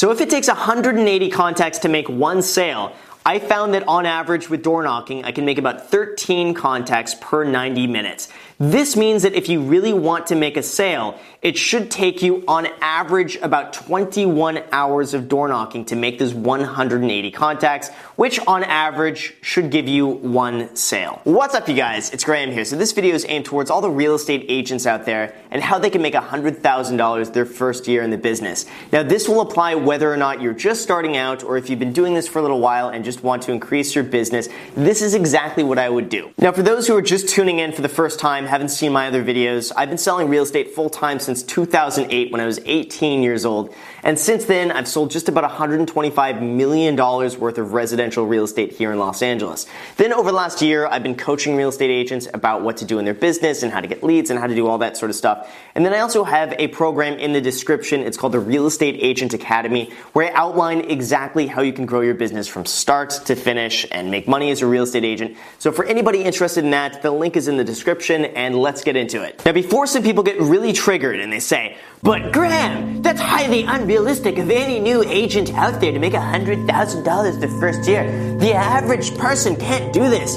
So if it takes 180 contacts to make one sale, I found that on average with door knocking, I can make about 13 contacts per 90 minutes. This means that if you really want to make a sale, it should take you on average about 21 hours of door knocking to make those 180 contacts, which on average should give you one sale. What's up you guys? It's Graham here. So this video is aimed towards all the real estate agents out there and how they can make $100,000 their first year in the business. Now this will apply whether or not you're just starting out or if you've been doing this for a little while and just want to increase your business. This is exactly what I would do. Now for those who are just tuning in for the first time, haven't seen my other videos, I've been selling real estate full time since 2008 when I was 18 years old. And since then, I've sold just about $125 million worth of residential real estate here in Los Angeles. Then over the last year, I've been coaching real estate agents about what to do in their business and how to get leads and how to do all that sort of stuff. And then I also have a program in the description. It's called the Real Estate Agent Academy, where I outline exactly how you can grow your business from start to finish and make money as a real estate agent. So for anybody interested in that, the link is in the description and let's get into it. Now, before some people get really triggered and they say, but Graham, that's highly unrealistic of any new agent out there to make $100,000 the first year. The average person can't do this.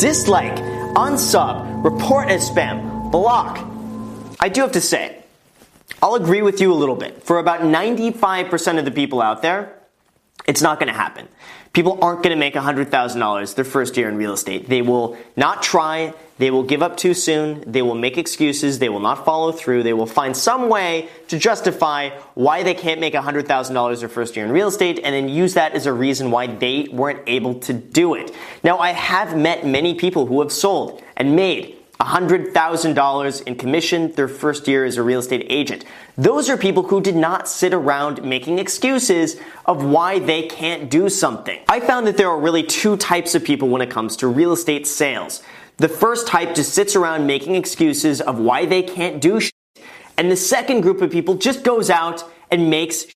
Dislike, unsub, report as spam, block. I do have to say, I'll agree with you a little bit. For about 95% of the people out there, it's not going to happen. People aren't going to make $100,000 their first year in real estate. They will not try. They will give up too soon. They will make excuses. They will not follow through. They will find some way to justify why they can't make $100,000 their first year in real estate and then use that as a reason why they weren't able to do it. Now, I have met many people who have sold and made $100,000 in commission their first year as a real estate agent. Those are people who did not sit around making excuses of why they can't do something. I found that there are really two types of people when it comes to real estate sales. The first type just sits around making excuses of why they can't do shit. And the second group of people just goes out and makes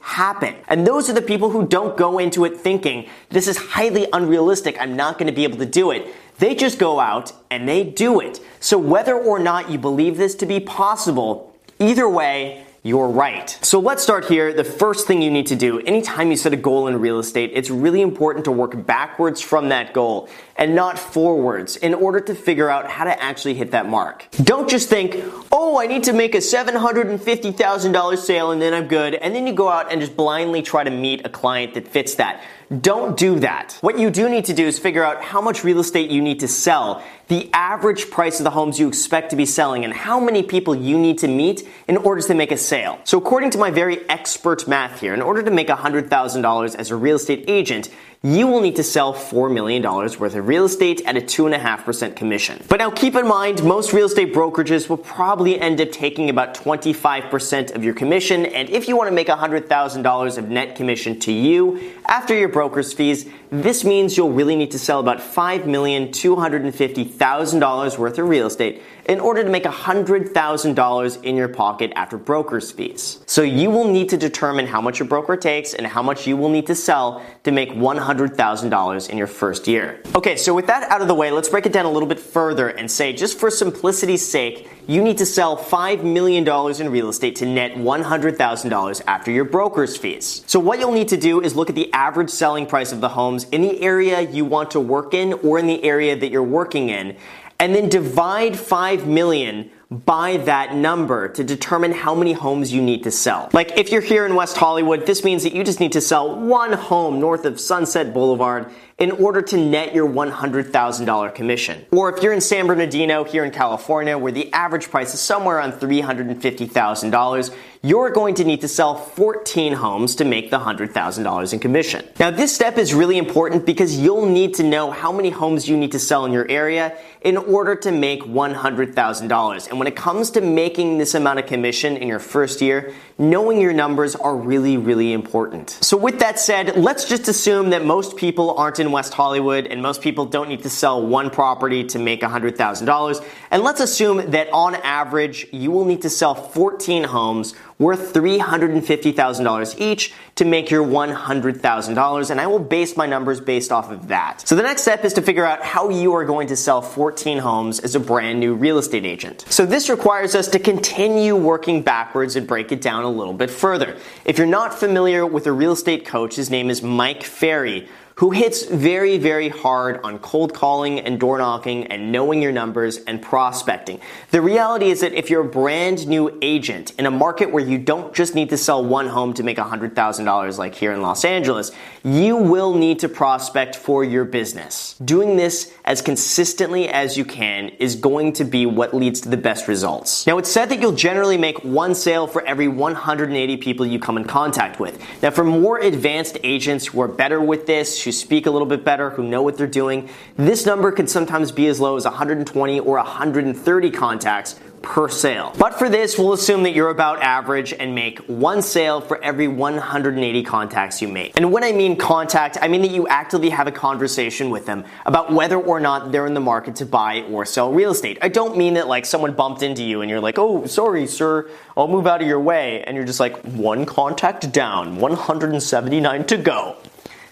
happen. And those are the people who don't go into it thinking, this is highly unrealistic, I'm not going to be able to do it. They just go out and they do it. So whether or not you believe this to be possible, either way, you're right. So let's start here. The first thing you need to do anytime you set a goal in real estate, it's really important to work backwards from that goal and not forwards in order to figure out how to actually hit that mark. Don't just think, oh, I need to make a $750,000 sale and then I'm good. And then you go out and just blindly try to meet a client that fits that. Don't do that. What you do need to do is figure out how much real estate you need to sell, the average price of the homes you expect to be selling, and how many people you need to meet in order to make a sale. So according to my very expert math here, in order to make $100,000 as a real estate agent, you will need to sell $4 million worth of real estate at a 2.5% commission. But now keep in mind, most real estate brokerages will probably end up taking about 25% of your commission. And if you want to make $100,000 of net commission to you after your broker's fees, this means you'll really need to sell about $5,250,000 worth of real estate in order to make $100,000 in your pocket after broker's fees. So you will need to determine how much your broker takes and how much you will need to sell to make $100,000 in your first year. Okay, so with that out of the way, let's break it down a little bit further and say, just for simplicity's sake, you need to sell $5 million in real estate to net $100,000 after your broker's fees. So what you'll need to do is look at the average selling price of the homes in the area you want to work in or in the area that you're working in and then divide 5 million by that number to determine how many homes you need to sell. Like if you're here in West Hollywood, this means that you just need to sell one home north of Sunset Boulevard in order to net your $100,000 commission. Or if you're in San Bernardino here in California, where the average price is somewhere around $350,000, you're going to need to sell 14 homes to make the $100,000 in commission. Now, this step is really important because you'll need to know how many homes you need to sell in your area in order to make $100,000. And when it comes to making this amount of commission in your first year, knowing your numbers are really, really important. So with that said, let's just assume that most people aren't in in West Hollywood, and most people don't need to sell one property to make $100,000. And let's assume that on average, you will need to sell 14 homes worth $350,000 each to make your $100,000, and I will base my numbers based off of that. So the next step is to figure out how you are going to sell 14 homes as a brand new real estate agent. So this requires us to continue working backwards and break it down a little bit further. If you're not familiar with a real estate coach, his name is Mike Ferry who hits very, very hard on cold calling and door knocking and knowing your numbers and prospecting. The reality is that if you're a brand new agent in a market where you don't just need to sell one home to make $100,000 like here in Los Angeles, you will need to prospect for your business. Doing this as consistently as you can is going to be what leads to the best results. Now, it's said that you'll generally make one sale for every 180 people you come in contact with. Now, for more advanced agents who are better with this, who speak a little bit better, who know what they're doing. This number could sometimes be as low as 120 or 130 contacts per sale. But for this, we'll assume that you're about average and make one sale for every 180 contacts you make. And when I mean contact, I mean that you actively have a conversation with them about whether or not they're in the market to buy or sell real estate. I don't mean that like someone bumped into you and you're like, oh, sorry, sir, I'll move out of your way. And you're just like, one contact down, 179 to go.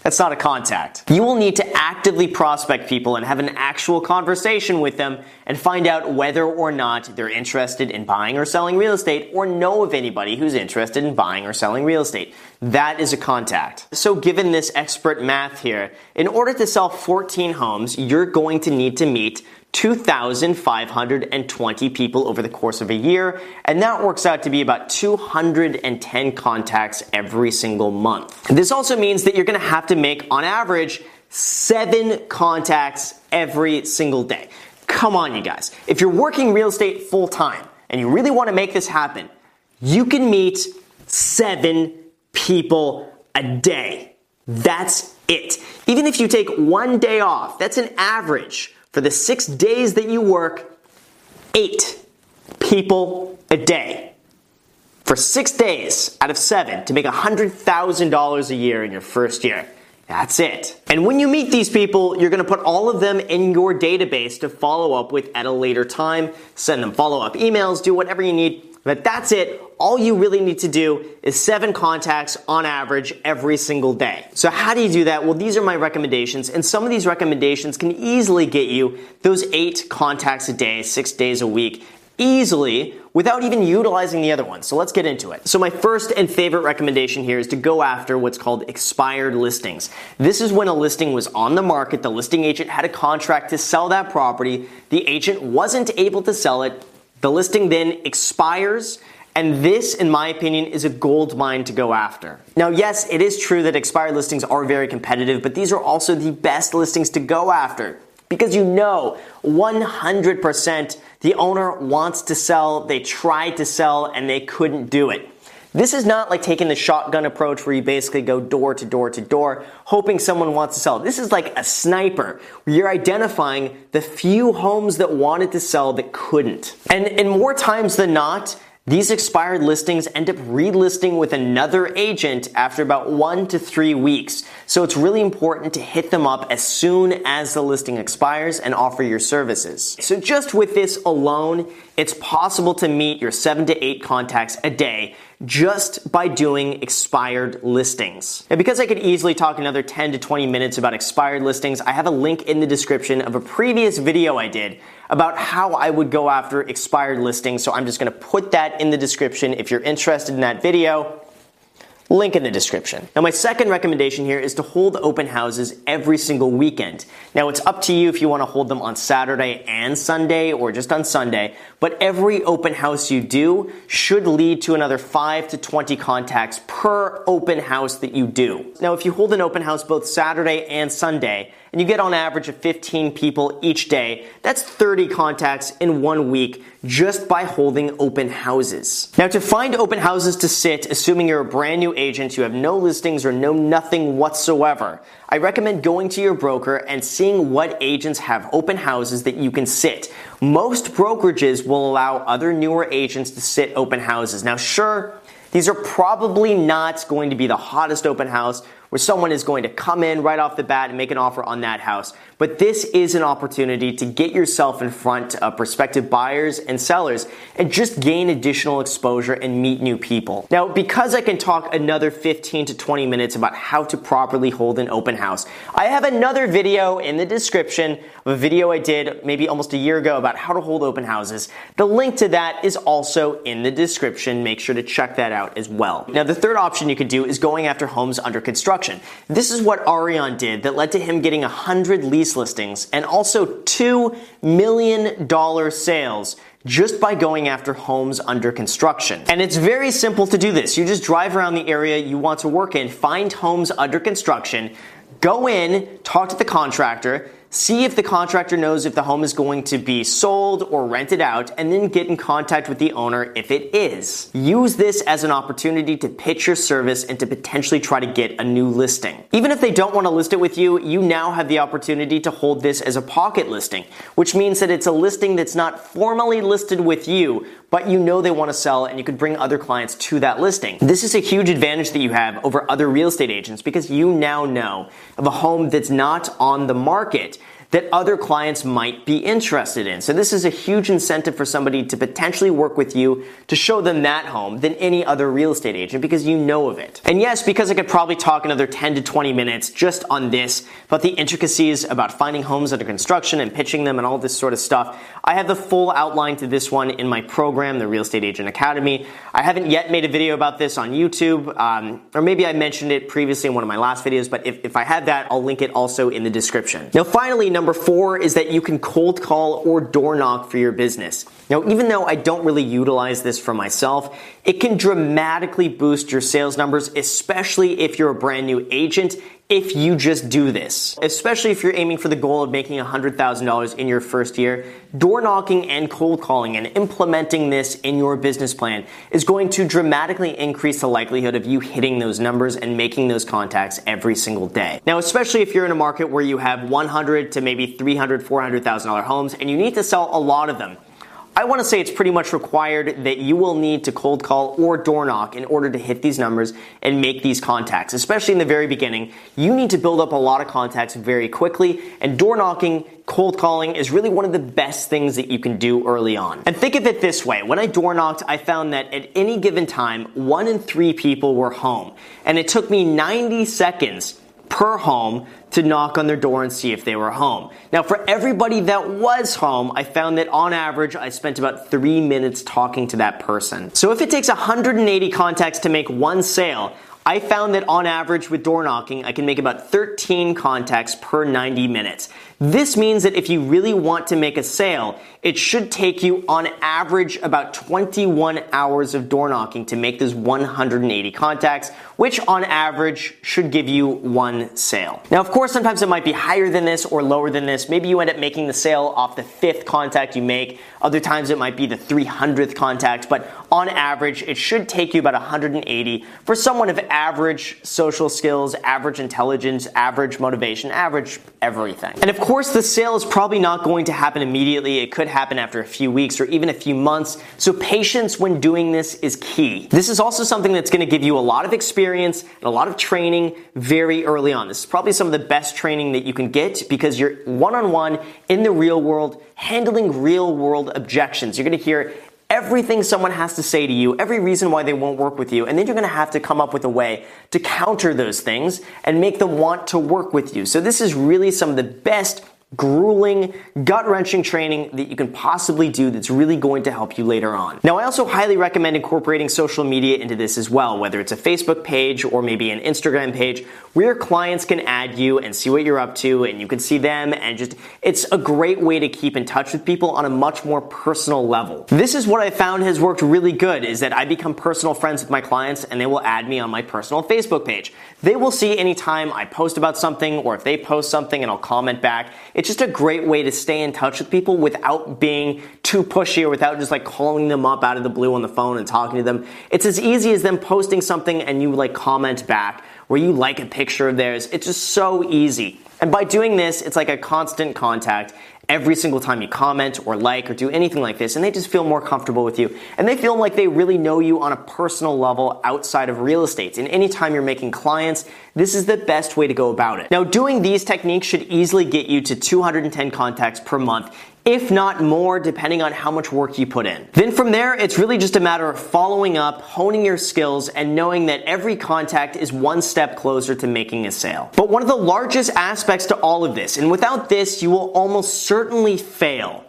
That's not a contact. You will need to actively prospect people and have an actual conversation with them and find out whether or not they're interested in buying or selling real estate or know of anybody who's interested in buying or selling real estate. That is a contact. So given this expert math here, in order to sell 14 homes, you're going to need to meet 2,520 people over the course of a year, and that works out to be about 210 contacts every single month. This also means that you're gonna have to make, on average, seven contacts every single day. Come on, you guys. If you're working real estate full time and you really wanna make this happen, you can meet seven people a day. That's it. Even if you take one day off, that's an average for the six days that you work, eight people a day. For six days out of seven to make $100,000 a year in your first year. That's it. And when you meet these people, you're to put all of them in your database to follow up with at a later time. Send them follow up emails, do whatever you need but that's it. All you really need to do is seven contacts on average every single day. So how do you do that? Well, these are my recommendations, and some of these recommendations can easily get you those eight contacts a day, six days a week, easily without even utilizing the other ones. So let's get into it. So my first and favorite recommendation here is to go after what's called expired listings. This is when a listing was on the market, the listing agent had a contract to sell that property, the agent wasn't able to sell it, the listing then expires, and this, in my opinion, is a gold mine to go after. Now, yes, it is true that expired listings are very competitive, but these are also the best listings to go after because you know 100% the owner wants to sell, they tried to sell, and they couldn't do it. This is not like taking the shotgun approach where you basically go door to door to door, hoping someone wants to sell. This is like a sniper where you're identifying the few homes that wanted to sell that couldn't. And, and more times than not, these expired listings end up relisting with another agent after about one to three weeks. So it's really important to hit them up as soon as the listing expires and offer your services. So just with this alone, it's possible to meet your seven to eight contacts a day just by doing expired listings. And because I could easily talk another 10 to 20 minutes about expired listings, I have a link in the description of a previous video I did about how I would go after expired listings. So I'm just gonna put that in the description if you're interested in that video. Link in the description. Now, my second recommendation here is to hold open houses every single weekend. Now, it's up to you if you want to hold them on Saturday and Sunday or just on Sunday, but every open house you do should lead to another 5 to 20 contacts per open house that you do. Now, if you hold an open house both Saturday and Sunday, and you get on average of 15 people each day, that's 30 contacts in one week just by holding open houses. Now, to find open houses to sit, assuming you're a brand new agent, you have no listings or know nothing whatsoever, I recommend going to your broker and seeing what agents have open houses that you can sit. Most brokerages will allow other newer agents to sit open houses. Now, sure, these are probably not going to be the hottest open house where someone is going to come in right off the bat and make an offer on that house. But this is an opportunity to get yourself in front of prospective buyers and sellers and just gain additional exposure and meet new people. Now, because I can talk another 15 to 20 minutes about how to properly hold an open house, I have another video in the description of a video I did maybe almost a year ago about how to hold open houses. The link to that is also in the description. Make sure to check that out as well. Now, the third option you could do is going after homes under construction. This is what Arian did that led to him getting 100 lease listings and also $2 million sales just by going after homes under construction. And it's very simple to do this. You just drive around the area you want to work in, find homes under construction, go in, talk to the contractor, See if the contractor knows if the home is going to be sold or rented out, and then get in contact with the owner if it is. Use this as an opportunity to pitch your service and to potentially try to get a new listing. Even if they don't want to list it with you, you now have the opportunity to hold this as a pocket listing, which means that it's a listing that's not formally listed with you, but you know they want to sell and you could bring other clients to that listing. This is a huge advantage that you have over other real estate agents because you now know of a home that's not on the market that other clients might be interested in. So this is a huge incentive for somebody to potentially work with you to show them that home than any other real estate agent because you know of it. And yes, because I could probably talk another 10 to 20 minutes just on this, about the intricacies about finding homes under construction and pitching them and all this sort of stuff, I have the full outline to this one in my program, the Real Estate Agent Academy. I haven't yet made a video about this on YouTube, um, or maybe I mentioned it previously in one of my last videos, but if, if I have that, I'll link it also in the description. Now, finally, number four is that you can cold call or door knock for your business. Now, even though I don't really utilize this for myself, it can dramatically boost your sales numbers, especially if you're a brand new agent if you just do this, especially if you're aiming for the goal of making $100,000 in your first year, door knocking and cold calling and implementing this in your business plan is going to dramatically increase the likelihood of you hitting those numbers and making those contacts every single day. Now, especially if you're in a market where you have 100 to maybe 300, $400,000 homes and you need to sell a lot of them, I want to say it's pretty much required that you will need to cold call or door knock in order to hit these numbers and make these contacts. Especially in the very beginning, you need to build up a lot of contacts very quickly, and door knocking cold calling is really one of the best things that you can do early on. And think of it this way when I door knocked, I found that at any given time, one in three people were home. And it took me 90 seconds per home to knock on their door and see if they were home. Now, for everybody that was home, I found that on average, I spent about three minutes talking to that person. So if it takes 180 contacts to make one sale, I found that on average with door knocking, I can make about 13 contacts per 90 minutes. This means that if you really want to make a sale, it should take you on average about 21 hours of door knocking to make those 180 contacts, which on average should give you one sale. Now, of course, sometimes it might be higher than this or lower than this. Maybe you end up making the sale off the fifth contact you make. Other times it might be the 300th contact, but on average, it should take you about 180 for someone of average social skills, average intelligence, average motivation, average everything. And of course, the sale is probably not going to happen immediately. It could happen after a few weeks or even a few months. So patience when doing this is key. This is also something that's going to give you a lot of experience and a lot of training very early on. This is probably some of the best training that you can get because you're one on one in the real world handling real world objections. You're going to hear everything someone has to say to you, every reason why they won't work with you, and then you're to have to come up with a way to counter those things and make them want to work with you. So this is really some of the best grueling, gut wrenching training that you can possibly do that's really going to help you later on. Now, I also highly recommend incorporating social media into this as well, whether it's a Facebook page or maybe an Instagram page where clients can add you and see what you're up to and you can see them and just, it's a great way to keep in touch with people on a much more personal level. This is what I found has worked really good is that I become personal friends with my clients and they will add me on my personal Facebook page. They will see anytime I post about something or if they post something and I'll comment back. It's just a great way to stay in touch with people without being too pushy or without just like calling them up out of the blue on the phone and talking to them. It's as easy as them posting something and you like comment back where you like a picture of theirs. It's just so easy. And by doing this, it's like a constant contact every single time you comment or like or do anything like this, and they just feel more comfortable with you. And they feel like they really know you on a personal level outside of real estate. And anytime you're making clients, this is the best way to go about it. Now, doing these techniques should easily get you to 210 contacts per month if not more, depending on how much work you put in. Then from there, it's really just a matter of following up, honing your skills, and knowing that every contact is one step closer to making a sale. But one of the largest aspects to all of this, and without this, you will almost certainly fail.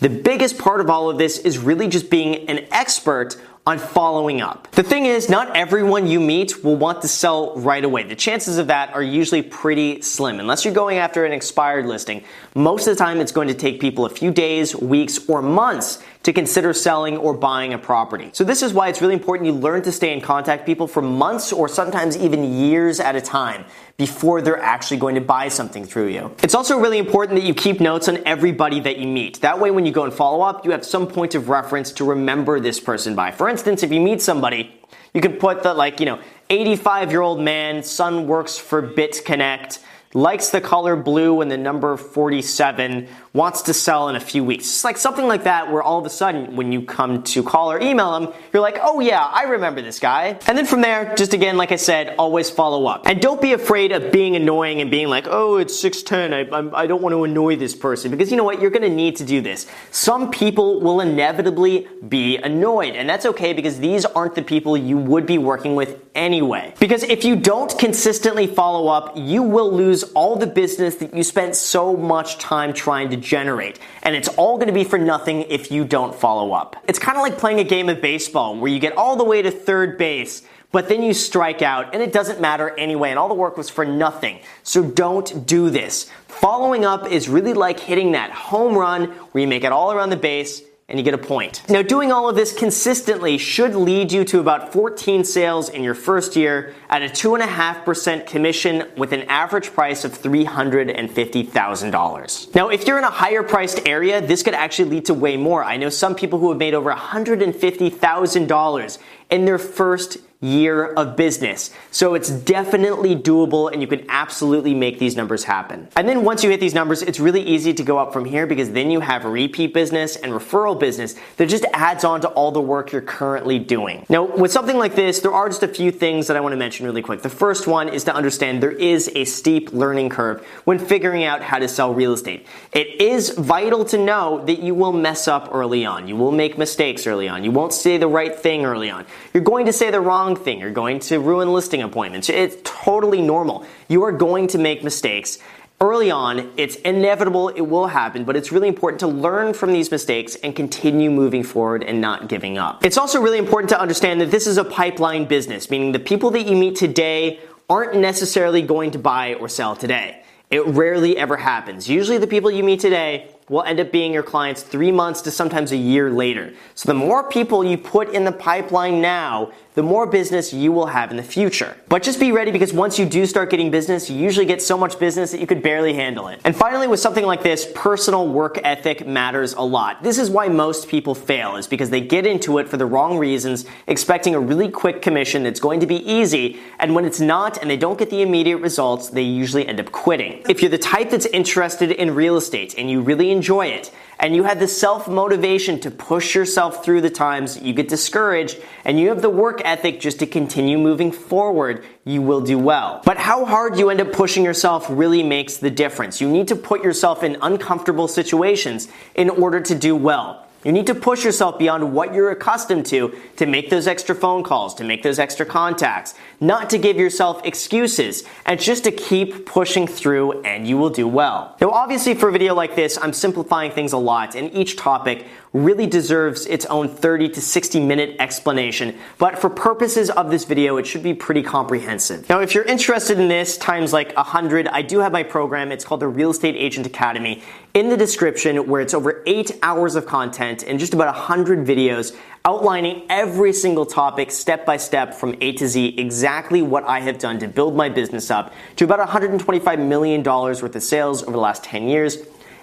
The biggest part of all of this is really just being an expert on following up. The thing is, not everyone you meet will want to sell right away. The chances of that are usually pretty slim. Unless you're going after an expired listing, most of the time it's going to take people a few days, weeks, or months to consider selling or buying a property. So this is why it's really important you learn to stay in contact people for months or sometimes even years at a time before they're actually going to buy something through you. It's also really important that you keep notes on everybody that you meet. That way when you go and follow up, you have some point of reference to remember this person by. For instance, if you meet somebody, you can put the like, you know, 85 year old man, son works for BitConnect, likes the color blue and the number 47, wants to sell in a few weeks. It's like something like that where all of a sudden when you come to call or email them, you're like, oh yeah, I remember this guy. And then from there, just again, like I said, always follow up. And don't be afraid of being annoying and being like, oh, it's 610, I, I don't want to annoy this person. Because you know what, you're going to need to do this. Some people will inevitably be annoyed. And that's okay because these aren't the people you would be working with anyway. Because if you don't consistently follow up, you will lose all the business that you spent so much time trying to generate. And it's all going to be for nothing if you don't follow up. It's kind of like playing a game of baseball where you get all the way to third base but then you strike out and it doesn't matter anyway, and all the work was for nothing. So don't do this. Following up is really like hitting that home run where you make it all around the base and you get a point. Now, doing all of this consistently should lead you to about 14 sales in your first year at a 2.5% commission with an average price of $350,000. Now, if you're in a higher priced area, this could actually lead to way more. I know some people who have made over $150,000 in their first year of business. So it's definitely doable and you can absolutely make these numbers happen. And then once you hit these numbers, it's really easy to go up from here because then you have repeat business and referral business that just adds on to all the work you're currently doing. Now, with something like this, there are just a few things that I want to mention really quick. The first one is to understand there is a steep learning curve when figuring out how to sell real estate. It is vital to know that you will mess up early on. You will make mistakes early on. You won't say the right thing early on. You're going to say the wrong thing. You're going to ruin listing appointments. It's totally normal. You are going to make mistakes. Early on, it's inevitable, it will happen, but it's really important to learn from these mistakes and continue moving forward and not giving up. It's also really important to understand that this is a pipeline business, meaning the people that you meet today aren't necessarily going to buy or sell today. It rarely ever happens. Usually, the people you meet today will end up being your clients three months to sometimes a year later. So the more people you put in the pipeline now, the more business you will have in the future. But just be ready because once you do start getting business, you usually get so much business that you could barely handle it. And finally, with something like this, personal work ethic matters a lot. This is why most people fail, is because they get into it for the wrong reasons, expecting a really quick commission that's going to be easy, and when it's not and they don't get the immediate results, they usually end up quitting. If you're the type that's interested in real estate and you really enjoy it, and you have the self motivation to push yourself through the times you get discouraged, and you have the work ethic just to continue moving forward, you will do well. But how hard you end up pushing yourself really makes the difference. You need to put yourself in uncomfortable situations in order to do well. You need to push yourself beyond what you're accustomed to to make those extra phone calls, to make those extra contacts, not to give yourself excuses, and just to keep pushing through and you will do well. Now, obviously, for a video like this, I'm simplifying things a lot, and each topic really deserves its own 30 to 60 minute explanation, but for purposes of this video, it should be pretty comprehensive. Now, if you're interested in this times like 100, I do have my program. It's called the Real Estate Agent Academy in the description where it's over eight hours of content and just about 100 videos outlining every single topic step by step from A to Z, exactly what I have done to build my business up to about $125 million worth of sales over the last 10 years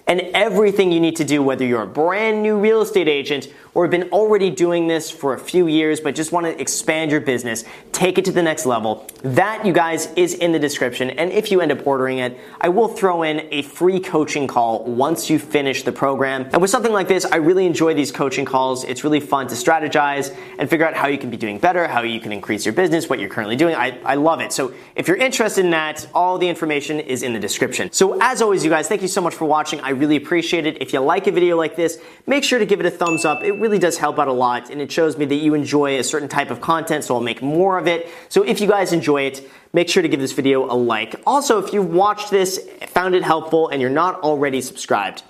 and everything you need to do, whether you're a brand new real estate agent or have been already doing this for a few years but just want to expand your business, take it to the next level, that, you guys, is in the description. And if you end up ordering it, I will throw in a free coaching call once you finish the program. And with something like this, I really enjoy these coaching calls. It's really fun to strategize and figure out how you can be doing better, how you can increase your business, what you're currently doing. I, I love it. So if you're interested in that, all the information is in the description. So as always, you guys, thank you so much for watching. I really appreciate it. If you like a video like this, make sure to give it a thumbs up. It really does help out a lot and it shows me that you enjoy a certain type of content, so I'll make more of it. So if you guys enjoy it, make sure to give this video a like. Also, if you've watched this, found it helpful, and you're not already subscribed,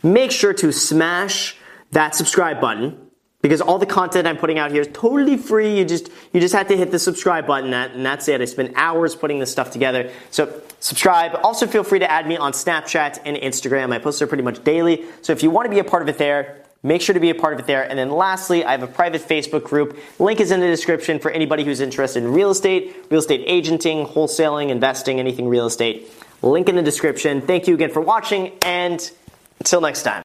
make sure to smash that subscribe button because all the content I'm putting out here is totally free. You just you just have to hit the subscribe button, that, and that's it. I spend hours putting this stuff together. So subscribe. Also, feel free to add me on Snapchat and Instagram. I post there pretty much daily. So if you want to be a part of it there, Make sure to be a part of it there. And then lastly, I have a private Facebook group. Link is in the description for anybody who's interested in real estate, real estate agenting, wholesaling, investing, anything real estate. Link in the description. Thank you again for watching, and until next time.